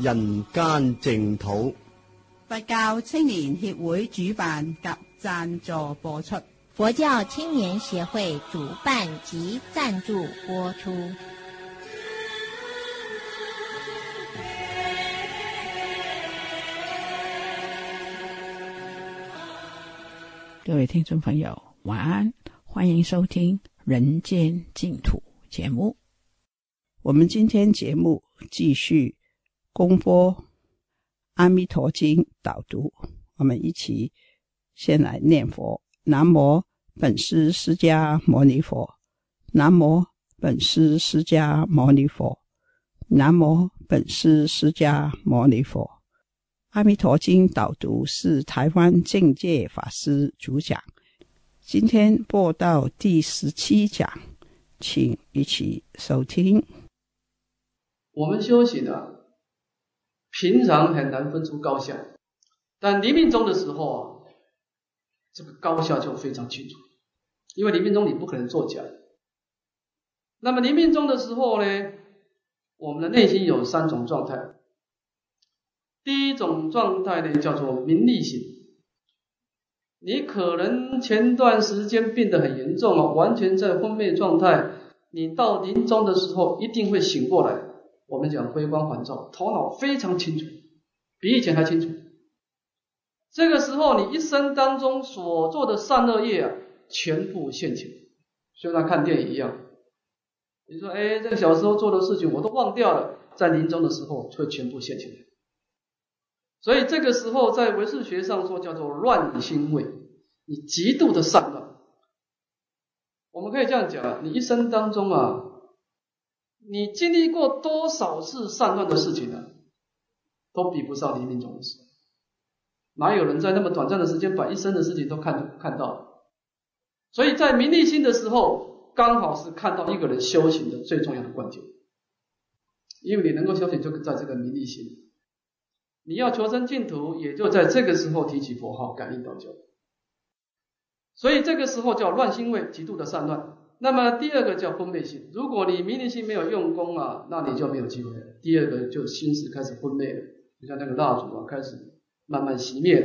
人间净土，佛教青年协会主办及赞助播出。佛教青年协会主办及赞助播出。各位听众朋友，晚安！欢迎收听《人间净土》节目。我们今天节目继续。公播《阿弥陀经》导读，我们一起先来念佛：南无本师释迦牟尼佛，南无本师释迦牟尼佛，南无本师释迦牟尼佛。《阿弥陀经》导读是台湾境界法师主讲，今天播到第十七讲，请一起收听。我们休息的。平常很难分出高下，但临命终的时候啊，这个高下就非常清楚，因为临命终你不可能作假。那么临命终的时候呢，我们的内心有三种状态。第一种状态呢叫做名利型，你可能前段时间病得很严重啊，完全在昏迷状态，你到临终的时候一定会醒过来。我们讲回光返照，头脑非常清楚，比以前还清楚。这个时候，你一生当中所做的善恶业啊，全部现前，就像看电影一样。你说，哎，这小时候做的事情我都忘掉了，在临终的时候会全部现前。所以，这个时候在唯识学上说叫做乱心位，你极度的散乱。我们可以这样讲，你一生当中啊。你经历过多少次散乱的事情了，都比不上黎明中的事。哪有人在那么短暂的时间把一生的事情都看看到？所以在名利心的时候，刚好是看到一个人修行的最重要的关键。因为你能够修行，就在这个名利心。你要求生净土，也就在这个时候提起佛号，感应道教。所以这个时候叫乱心位，极度的散乱。那么第二个叫分配性，如果你明了性没有用功啊，那你就没有机会。第二个就心思开始分裂了，就像那个蜡烛啊，开始慢慢熄灭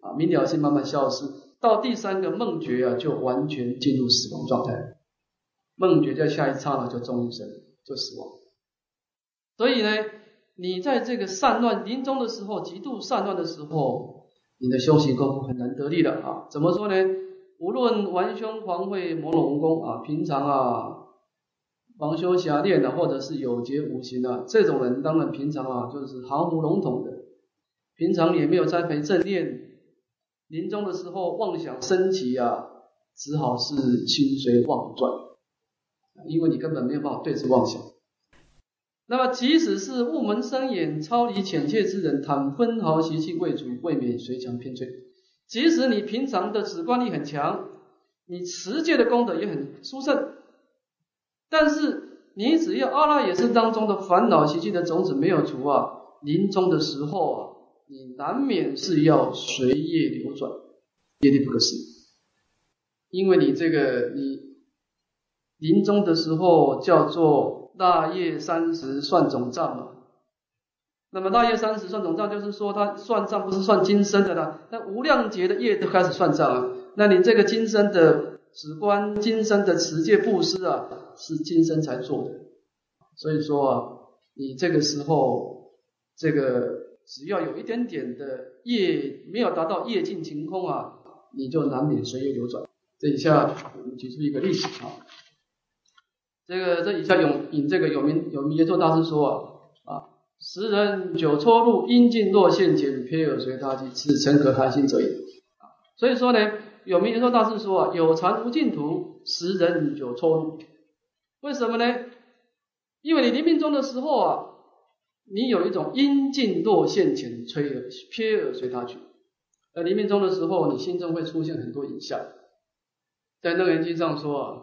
啊，明了性慢慢消失，到第三个梦觉啊，就完全进入死亡状态。梦觉在下一刹那就终于生，就死亡。所以呢，你在这个散乱临终的时候，极度散乱的时候，你的修行功夫很难得力的啊。怎么说呢？无论玩凶黄慧、摩龙宫啊，平常啊，王修侠练的，或者是有节五行的这种人，当然平常啊，就是毫无笼统的，平常也没有栽培正念，临终的时候妄想升级啊，只好是心随妄转，因为你根本没有办法对治妄想。那么，即使是雾门生眼、超离浅界之人，倘分毫习气未除，未免随强偏坠。即使你平常的直观力很强，你持戒的功德也很殊胜，但是你只要阿拉夜生当中的烦恼习气的种子没有除啊，临终的时候啊，你难免是要随业流转，绝对不可议。因为你这个你临终的时候叫做大业三十算总账啊。那么腊月三十算总账，就是说他算账不是算今生的啦，那无量劫的业都开始算账了。那你这个今生的持观、今生的持戒、布施啊，是今生才做的。所以说啊，你这个时候这个只要有一点点的业没有达到业尽情空啊，你就难免随业流转。这一下我们举出一个例子啊，这个这以下有引这个有名有名羯坐大师说啊。十人九错路，阴尽若陷前，偏耳随他去，此诚可开心者也。所以说呢，有名经说大师说啊，有禅无净土，十人九错路。为什么呢？因为你临命终的时候啊，你有一种阴尽若陷前，吹耳偏耳随他去。在临命终的时候，你心中会出现很多影像。在《楞严经》上说啊，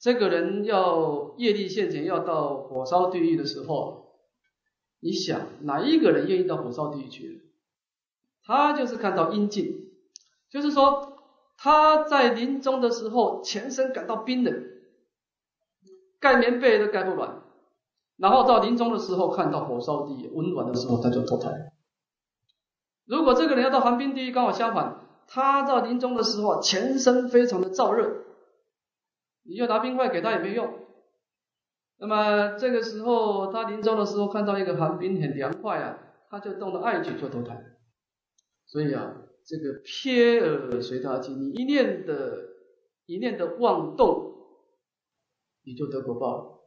这个人要业力现前，要到火烧地狱的时候。你想哪一个人愿意到火烧地狱去？他就是看到阴境，就是说他在临终的时候全身感到冰冷，盖棉被都盖不暖，然后到临终的时候看到火烧地狱，温暖的时候他就脱胎。如果这个人要到寒冰地狱，刚好相反，他到临终的时候全身非常的燥热，你就拿冰块给他也没用。那么这个时候，他临终的时候看到一个寒冰很凉快啊，他就动了爱去做投胎。所以啊，这个撇耳随他去，你一念的一念的妄动，你就得果报。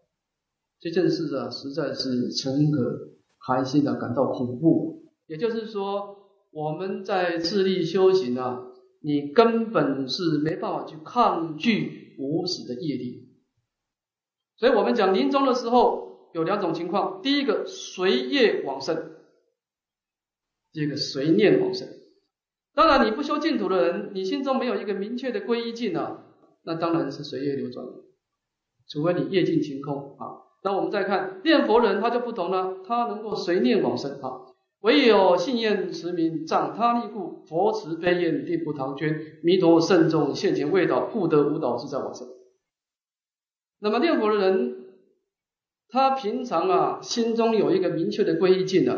这件事啊，实在是诚可寒心啊，感到恐怖。也就是说，我们在自力修行啊，你根本是没办法去抗拒无始的业力。所以我们讲临终的时候有两种情况：第一个随业往生，第二个随念往生。当然你不修净土的人，你心中没有一个明确的皈依境啊，那当然是随业流转了。除非你业尽情空啊。那我们再看念佛人他就不同了，他能够随念往生啊。唯有信愿持名，长他力故，佛慈悲愿地不唐捐，弥陀圣众现前未到，不得无倒自在往生。那么念佛的人，他平常啊心中有一个明确的规矩呢，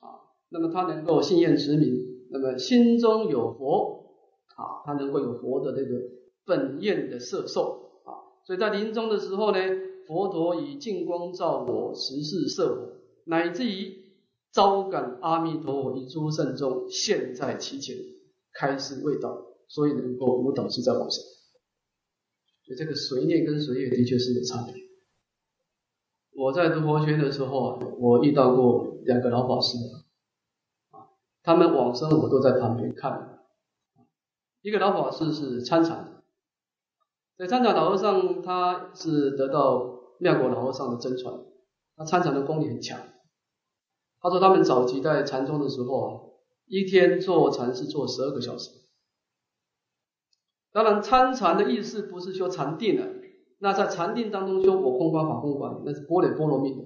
啊，那么他能够信愿持名，那么心中有佛，啊，他能够有佛的那个本愿的摄受，啊，所以在临终的时候呢，佛陀以净光照我，十世摄我，乃至于招感阿弥陀佛以诸圣众现在其前，开示未到，所以能够无等自在往生。就这个随念跟随业的确是有差别。我在读佛学的时候，我遇到过两个老法师，啊，他们往生我都在旁边看。一个老法师是参禅，在参禅老和尚，他是得到妙果老和尚的真传，他参禅的功力很强。他说他们早期在禅宗的时候，啊，一天做禅是做十二个小时。当然，参禅的意思不是修禅定了，那在禅定当中修我空观、法空观，那是波若波罗蜜。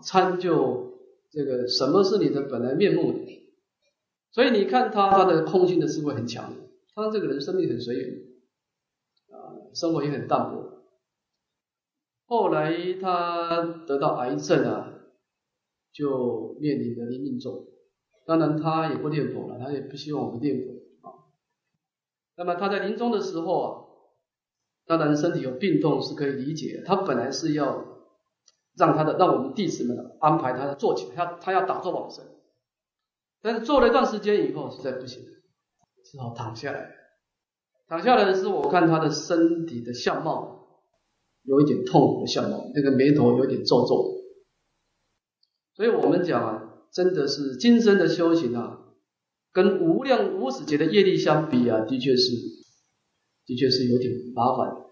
参就这个什么是你的本来面目？所以你看他他的空性的智慧很强，他这个人生命很随缘，啊，生活也很淡薄。后来他得到癌症啊，就面临着临命终。当然他也不念佛了，他也不希望我们念佛。那么他在临终的时候啊，当然身体有病痛是可以理解。他本来是要让他的，让我们弟子们安排他坐起，来，他他要打坐往生。但是坐了一段时间以后，实在不行，只好躺下来。躺下来的时，候，我看他的身体的相貌有一点痛苦的相貌，那个眉头有点皱皱所以我们讲啊，真的是今生的修行啊。跟无量无始劫的业力相比啊，的确是，的确是有点麻烦。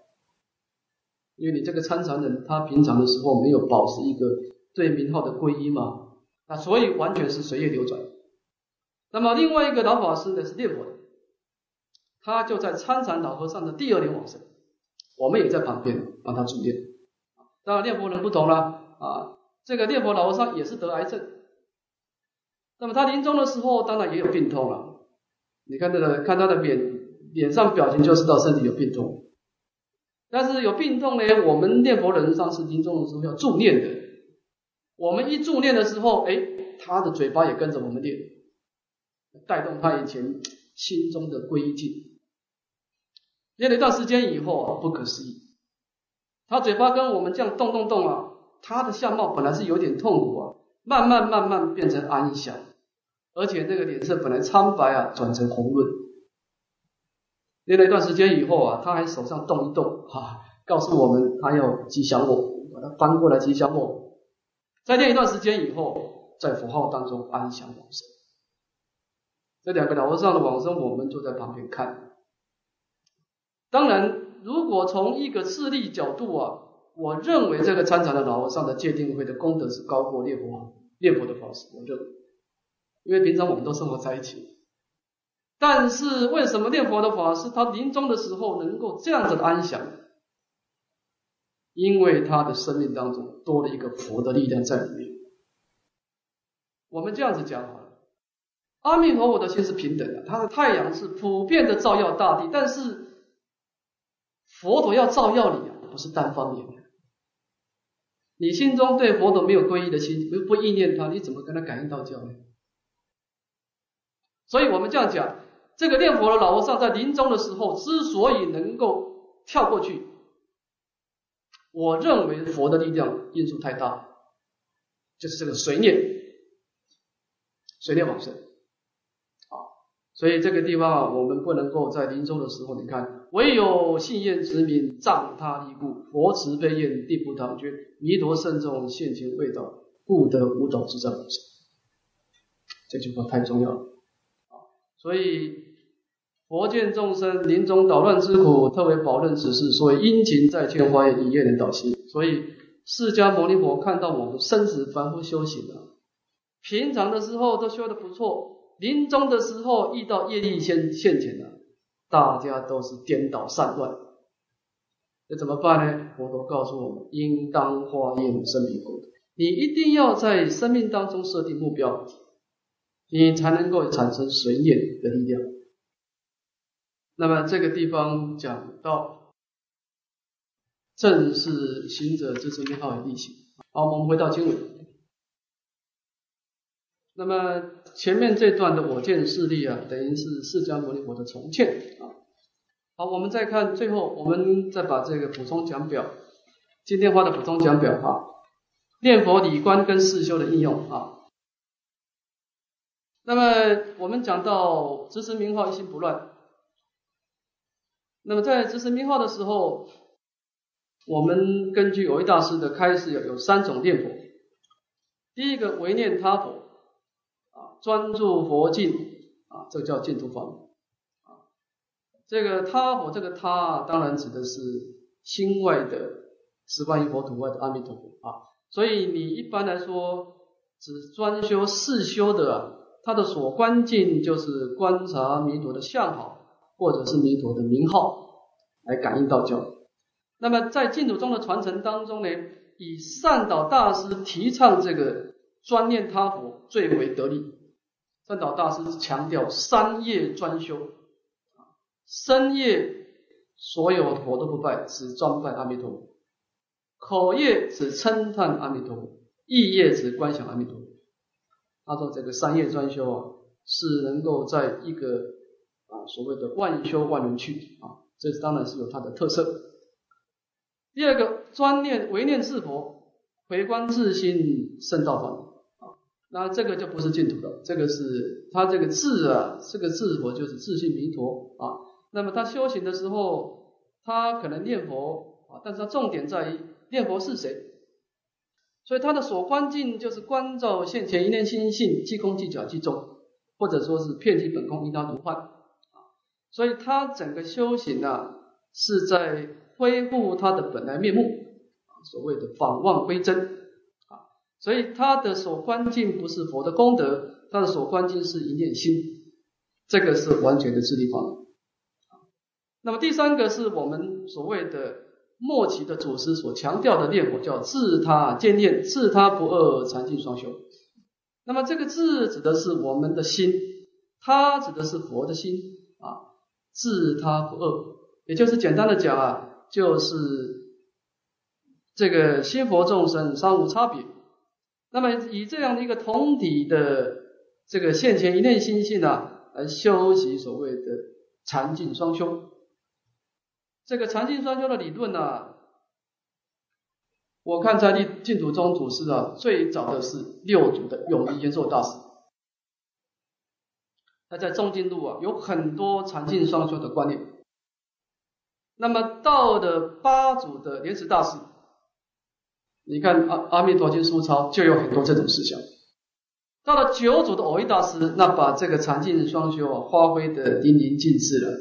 因为你这个参禅人，他平常的时候没有保持一个对名号的皈依嘛，那所以完全是随业流转。那么另外一个老法师呢是念佛的，他就在参禅老和尚的第二年往生，我们也在旁边帮他助念。然念佛人不同了啊，这个念佛老和尚也是得癌症。那么他临终的时候，当然也有病痛了。你看他的看他的脸，脸上表情就知道身体有病痛。但是有病痛呢，我们念佛人上是临终的时候要助念的。我们一助念的时候，哎，他的嘴巴也跟着我们念，带动他以前心中的归敬。念了一段时间以后，不可思议，他嘴巴跟我们这样动动动啊，他的相貌本来是有点痛苦啊。慢慢慢慢变成安详，而且那个脸色本来苍白啊，转成红润。练了一段时间以后啊，他还手上动一动，哈，告诉我们他要吉祥物，把它翻过来吉祥物。再练一段时间以后，在符号当中安详往生。这两个老和尚的往生，我们就在旁边看。当然，如果从一个视力角度啊。我认为这个参禅的老和尚的界定会的功德是高过念佛念佛的法师，我认为，因为平常我们都生活在一起，但是为什么念佛的法师他临终的时候能够这样子安详？因为他的生命当中多了一个佛的力量在里面。我们这样子讲好了，阿弥陀佛的心是平等的，他的太阳是普遍的照耀大地，但是佛陀要照耀你啊，不是单方面的。你心中对佛祖没有皈依的心，不不意念他，你怎么跟他感应道教呢？所以我们这样讲，这个念佛的老和尚在临终的时候之所以能够跳过去，我认为佛的力量因素太大，就是这个随念，随念往生所以这个地方啊，我们不能够在临终的时候，你看。唯有信愿之名，仗他力故，佛慈悲愿，地不挡绝，弥陀圣众现前未到，故得五蹈之障。这句话太重要了啊！所以佛见众生临终捣乱之苦，特别保任此事，所以殷勤在千花叶里叶里导心。所以释迦牟尼佛看到我们生死凡夫修行啊，平常的时候都修得不错，临终的时候遇到业力现现前了。大家都是颠倒散乱，那怎么办呢？佛陀告诉我们，应当化验生命功德。你一定要在生命当中设定目标，你才能够产生随念的力量。那么这个地方讲到，正是行者自身美好的逆行。好，我们回到经文。那么前面这段的我见势力啊，等于是释迦牟尼佛的重现啊。好，我们再看最后，我们再把这个补充讲表，今天发的补充讲表啊，念佛理观跟四修的应用啊。那么我们讲到执持名号一心不乱，那么在执持名号的时候，我们根据有为大师的开示有有三种念佛，第一个唯念他佛。专注佛境啊，这叫净土法门啊。这个他佛，这个他当然指的是心外的十观音佛土外的阿弥陀佛啊。所以你一般来说只专修四修的，他的所观境就是观察弥陀的相好，或者是弥陀的名号来感应道教。那么在净土宗的传承当中呢，以善导大师提倡这个专念他佛最为得力。三岛大师强调三业专修，啊，身业所有佛都不拜，只专拜阿弥陀；佛；口业只称叹阿弥陀；佛，意业只观想阿弥陀。佛。他说这个三业专修啊，是能够在一个啊所谓的万修万能去啊，这当然是有它的特色。第二个专念唯念是佛，回观自心圣道法。那这个就不是净土了，这个是他这个智啊，这个智佛就是智信弥陀啊。那么他修行的时候，他可能念佛啊，但是他重点在于念佛是谁。所以他的所观境就是观照现前一念心性，即空即假即中，或者说是遍即本空，应当如换啊。所以他整个修行呢，是在恢复他的本来面目所谓的返望归真。所以他的所关键不是佛的功德，他的所关键是一念心，这个是完全的自力法门。那么第三个是我们所谓的末期的祖师所强调的念佛，叫自他见念，自他不二，禅净双修。那么这个“自”指的是我们的心，“他”指的是佛的心啊，自他不二，也就是简单的讲啊，就是这个心佛众生三无差别。那么以这样的一个同体的这个现前一念心性呢，来修习所谓的禅净双修。这个禅净双修的理论呢，我看在净净土宗祖师啊，最早的是六祖的永一延寿大师。那在中经路啊，有很多禅净双修的观念。那么道的八祖的莲池大师。你看阿阿弥陀经书抄就有很多这种思想，到了九祖的偶一大师，那把这个禅净双修啊发挥的淋漓尽致了。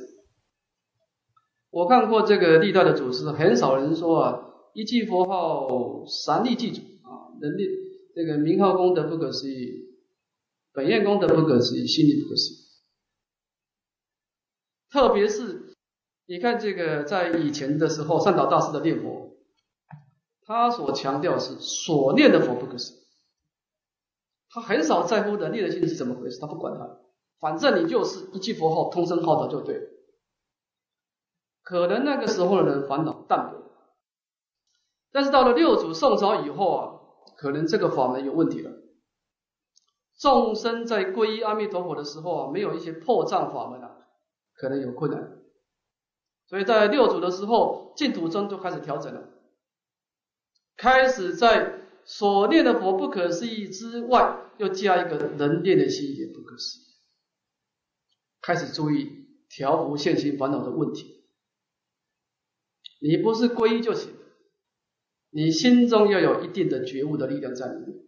我看过这个历代的祖师，很少人说啊，一句佛号，三力祭祖啊，能力这个名号功德不可思议，本愿功德不可思议，心力不可思议。特别是你看这个在以前的时候，善导大师的念佛。他所强调是所念的佛不可议，他很少在乎念的内心是怎么回事，他不管他，反正你就是一句佛号，通身号的就对。可能那个时候的人烦恼淡薄，但是到了六祖宋朝以后啊，可能这个法门有问题了。众生在皈依阿弥陀佛的时候啊，没有一些破障法门啊，可能有困难，所以在六祖的时候，净土宗就开始调整了。开始在所念的佛不可思议之外，又加一个能念的心也不可思议。开始注意调伏现行烦恼的问题。你不是皈依就行，你心中要有一定的觉悟的力量在里面。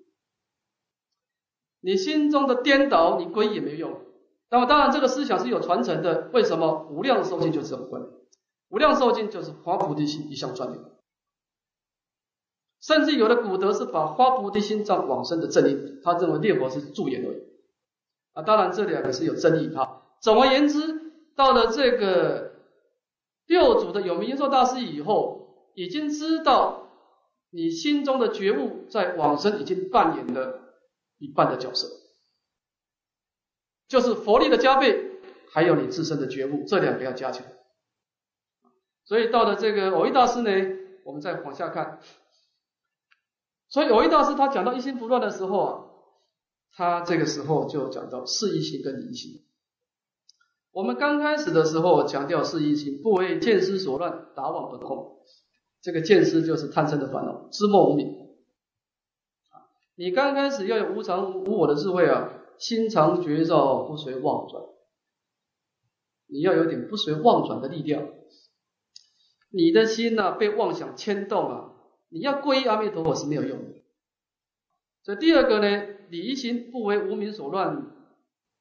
你心中的颠倒，你皈依也没用。那么当然，这个思想是有传承的。为什么无量寿经就这么贵？无量寿经就是黄菩地区一项专利。甚至有的古德是把花菩提心脏往生的正义，他认为念佛是助缘而已。啊，当然这两个是有争议哈。总而言之，到了这个六祖的有名音受大师以后，已经知道你心中的觉悟在往生已经扮演了一半的角色，就是佛力的加倍，还有你自身的觉悟，这两个要加强。所以到了这个偶益大师呢，我们再往下看。所以，有一道是他讲到一心不乱的时候啊，他这个时候就讲到四一心跟一心。我们刚开始的时候强调是一心，不为见思所乱，达妄不空。这个见思就是贪嗔的烦恼，知梦无明。你刚开始要有无常无我的智慧啊，心常觉照，不随妄转。你要有点不随妄转的力量。你的心呐，被妄想牵动啊。你要皈依阿弥陀佛是没有用的，所以第二个呢，你一心不为无名所乱，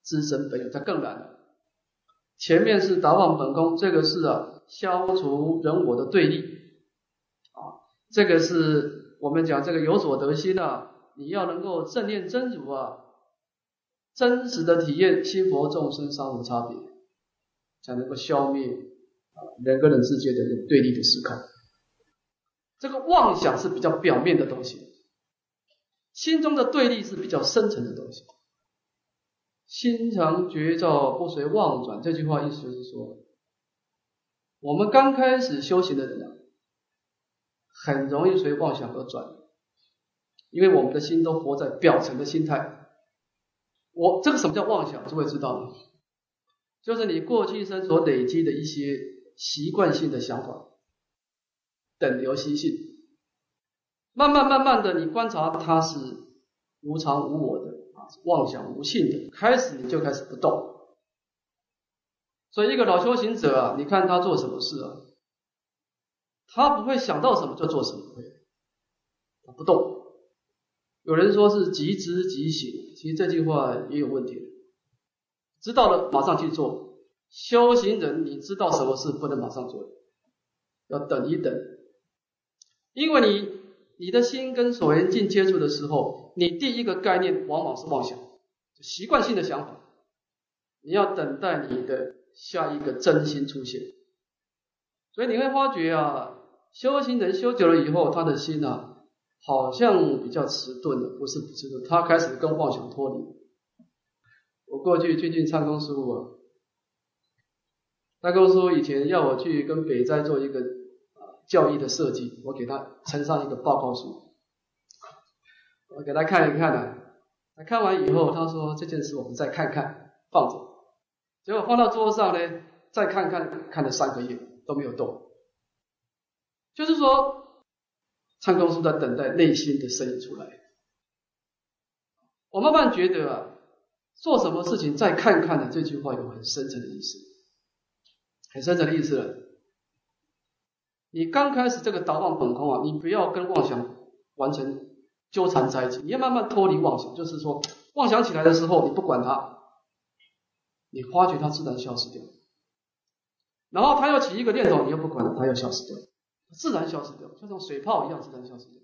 知身本有它更难。前面是达往本空，这个是啊，消除人我的对立啊，这个是我们讲这个有所得心啊，你要能够正念真如啊，真实的体验心佛众生三无差别，才能够消灭啊人跟人之间的对立的思考。这个妄想是比较表面的东西，心中的对立是比较深层的东西。心常觉照不随妄转，这句话意思是说，我们刚开始修行的人啊，很容易随妄想而转，因为我们的心都活在表层的心态。我这个什么叫妄想，诸位知道吗？就是你过去一生所累积的一些习惯性的想法。等流心性，慢慢慢慢的，你观察它是无常无我的啊，妄想无性的，开始你就开始不动。所以一个老修行者啊，你看他做什么事啊，他不会想到什么就做什么，不不动。有人说是即知即行，其实这句话也有问题的。知道了马上去做，修行人你知道什么事不能马上做，要等一等。因为你，你的心跟所缘境接触的时候，你第一个概念往往是妄想，习惯性的想法。你要等待你的下一个真心出现。所以你会发觉啊，修行人修久了以后，他的心啊，好像比较迟钝的，不是不迟钝，他开始跟妄想脱离。我过去最近参功师傅，那公师傅以前要我去跟北斋做一个。教育的设计，我给他呈上一个报告书，我给他看一看呢。看完以后，他说这件事我们再看看，放着。结果放到桌上呢，再看看看了三个月都没有动，就是说，唱功书在等待内心的声音出来。我慢慢觉得，做什么事情再看看的这句话有很深层的意思，很深层的意思了。你刚开始这个导往本空啊，你不要跟妄想完全纠缠在一起，你要慢慢脱离妄想。就是说，妄想起来的时候，你不管它，你发觉它自然消失掉。然后它要起一个念头，你又不管它，又消失掉，自然消失掉，就像水泡一样自然消失掉。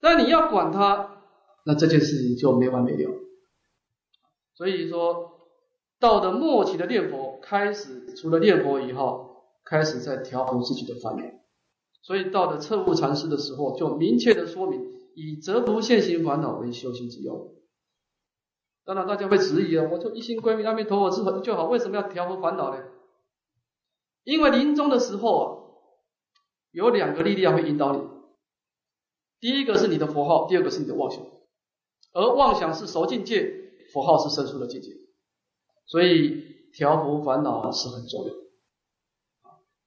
但你要管它，那这件事情就没完没了。所以说，到了末期的念佛，开始除了念佛以后，开始在调伏自己的烦恼。所以到了彻悟禅师的时候，就明确的说明以折伏现行烦恼为修行之用。当然，大家会质疑啊，我说一心归命阿弥陀佛是很就好，为什么要调伏烦恼呢？因为临终的时候啊，有两个力量会引导你。第一个是你的佛号，第二个是你的妄想。而妄想是熟境界，佛号是生疏的境界，所以调伏烦恼是很重要。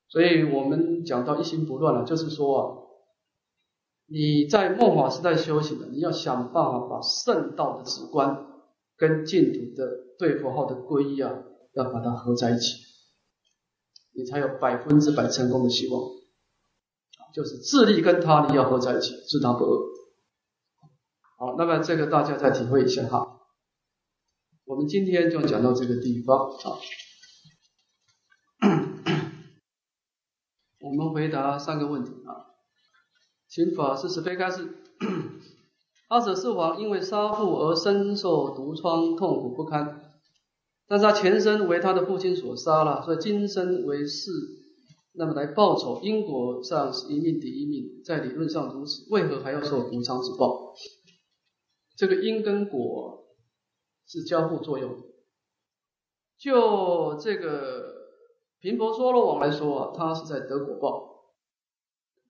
所以我们讲到一心不乱了，就是说，啊，你在末法时代修行的，你要想办法把圣道的直观跟净土的对佛号的皈依啊，要把它合在一起，你才有百分之百成功的希望。就是自利跟他，利要合在一起，自他不二。好，那么这个大家再体会一下哈。我们今天就讲到这个地方啊。我们回答三个问题啊，请法师慈悲开示。二舍四王因为杀父而深受毒疮，痛苦不堪，但是他前身为他的父亲所杀了，所以今生为世那么来报仇，因果上是一命抵一命，在理论上如此，为何还要受毒疮之报？这个因跟果是交互作用，就这个。平伯梭罗王来说啊，他是在得果报；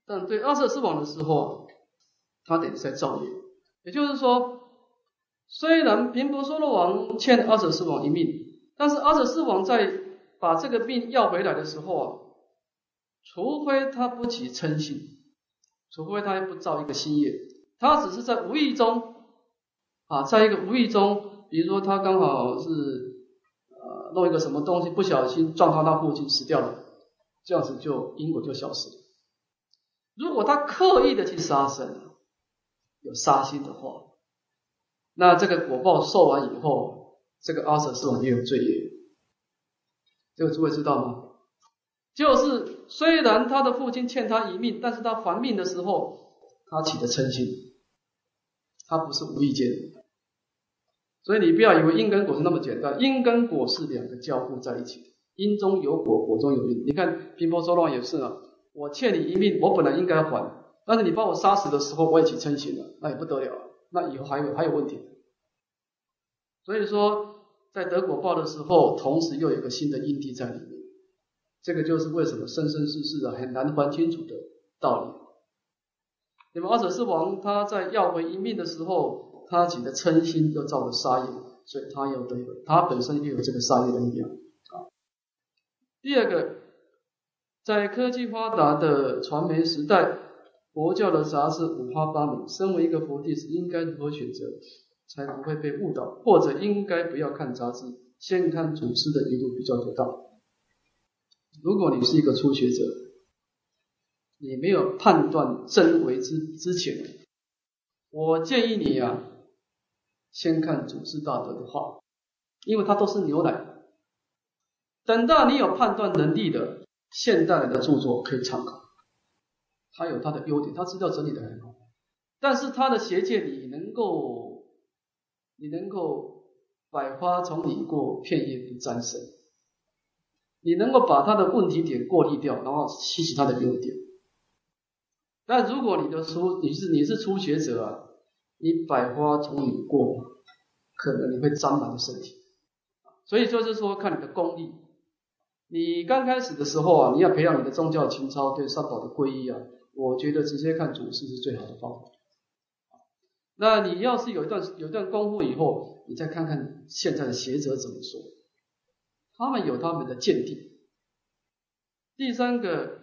但对阿舍斯王的时候啊，他得在造业。也就是说，虽然平伯梭罗王欠阿舍斯王一命，但是阿舍斯王在把这个命要回来的时候啊，除非他不起嗔心，除非他又不造一个新业，他只是在无意中啊，在一个无意中，比如说他刚好是。弄一个什么东西，不小心撞到他父亲死掉了，这样子就因果就消失了。如果他刻意的去杀生，有杀心的话，那这个果报受完以后，这个阿舍是我也有罪业。这个诸位知道吗？就是虽然他的父亲欠他一命，但是他还命的时候，他起的嗔心，他不是无意间所以你不要以为因跟果是那么简单，因跟果是两个交互在一起的，因中有果，果中有因。你看，平波说乱也是啊，我欠你一命，我本来应该还，但是你把我杀死的时候我也经成心了，那也不得了，那以后还有还有问题。所以说，在得果报的时候，同时又有一个新的因地在里面，这个就是为什么生生世世的很难还清楚的道理。你们二舍是王他在要回一命的时候。他起的嗔心又造了杀业，所以他要得他本身就有这个杀业的力量啊。第二个，在科技发达的传媒时代，佛教的杂志五花八门，身为一个佛弟子应该如何选择，才不会被误导？或者应该不要看杂志，先看祖师的一路比较得当。如果你是一个初学者，你没有判断真伪之之前，我建议你呀。先看祖师大德的话，因为它都是牛奶。等到你有判断能力的现代人的著作可以参考，它有它的优点，它资料整理的很好。但是它的邪见，你能够，你能够百花丛里过，片叶不沾身。你能够把他的问题点过滤掉，然后吸取它的优点。但如果你的初，你是你是初学者。啊，你百花从你过，可能你会沾满身体，所以就是说看你的功力。你刚开始的时候啊，你要培养你的宗教情操，对三宝的皈依啊，我觉得直接看祖师是最好的方法。那你要是有一段有一段功夫以后，你再看看现在的学者怎么说，他们有他们的见地。第三个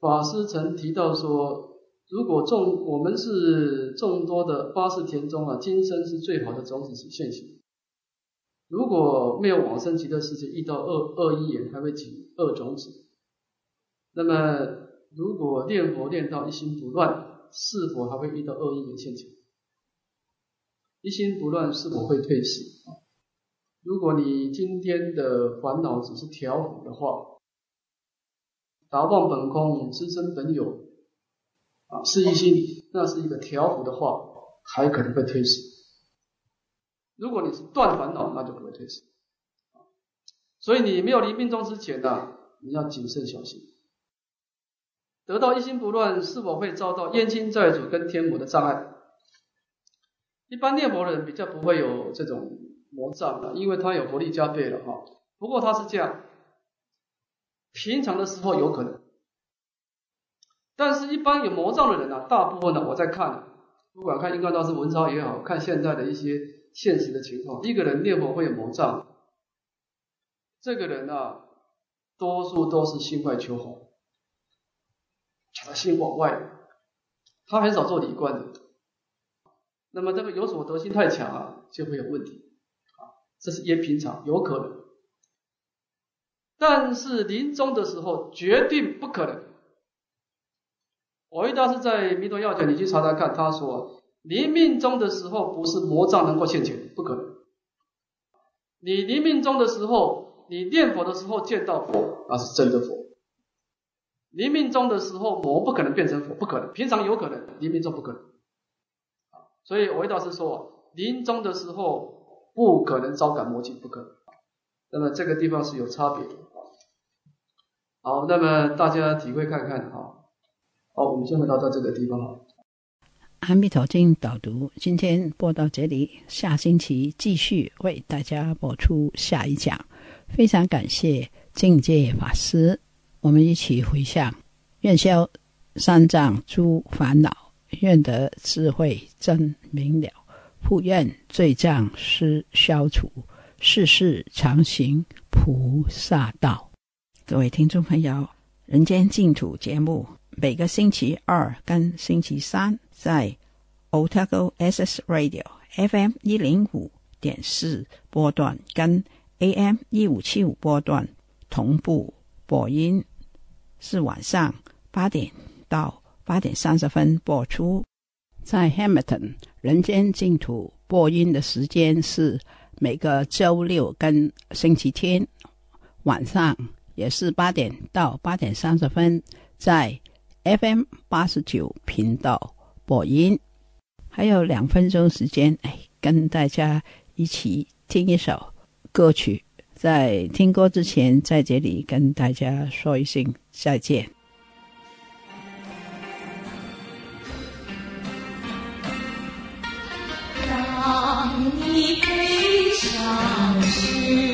法师曾提到说。如果众我们是众多的八世田中啊，今生是最好的种子是现行。如果没有往生极乐世界，遇到恶恶因缘，还会起恶种子。那么，如果念佛念到一心不乱，是否还会遇到恶因缘现前？一心不乱是否会退死？啊？如果你今天的烦恼只是调伏的话，达望本空，知身本有。是意心理，那是一个调和的话，还可能被推迟。如果你是断烦恼，那就不会推迟。所以你没有离命中之前呢，你要谨慎小心。得到一心不乱，是否会遭到冤亲债主跟天魔的障碍？一般念佛的人比较不会有这种魔障，因为他有佛力加倍了哈。不过他是这样，平常的时候有可能。但是，一般有魔障的人呢，大部分呢，我在看，不管看阴干道是文抄也好，看现在的一些现实的情况，一个人念佛会有魔障，这个人呢，多数都是心外求佛，他心往外，他很少做理观的。那么这个有所得心太强啊，就会有问题啊，这是也平常有可能，但是临终的时候，绝对不可能。我一大师在《弥陀要解》，你去查查看。他说：“临命终的时候，不是魔障能够现前，不可能。你临命终的时候，你念佛的时候见到佛，那是真的佛。临命终的时候，魔不可能变成佛，不可能。平常有可能，临命终不可能。所以维大师说，临终的时候不可能招感魔境，不可能。那么这个地方是有差别的好，那么大家体会看看啊。”好，我们先回到这个地方了。阿弥陀经导读，今天播到这里，下星期继续为大家播出下一讲。非常感谢境界法师，我们一起回向：愿消三藏诸烦恼，愿得智慧真明了，复愿罪障失消除，世世常行菩萨道。各位听众朋友，人间净土节目。每个星期二跟星期三，在 Otago S S Radio F M 一零五点四波段跟 A M 一五七五波段同步播音，是晚上八点到八点三十分播出。在 Hamilton 人间净土播音的时间是每个周六跟星期天晚上，也是八点到八点三十分在。FM 八十九频道播音，还有两分钟时间，哎，跟大家一起听一首歌曲。在听歌之前，在这里跟大家说一声再见。当你悲伤时。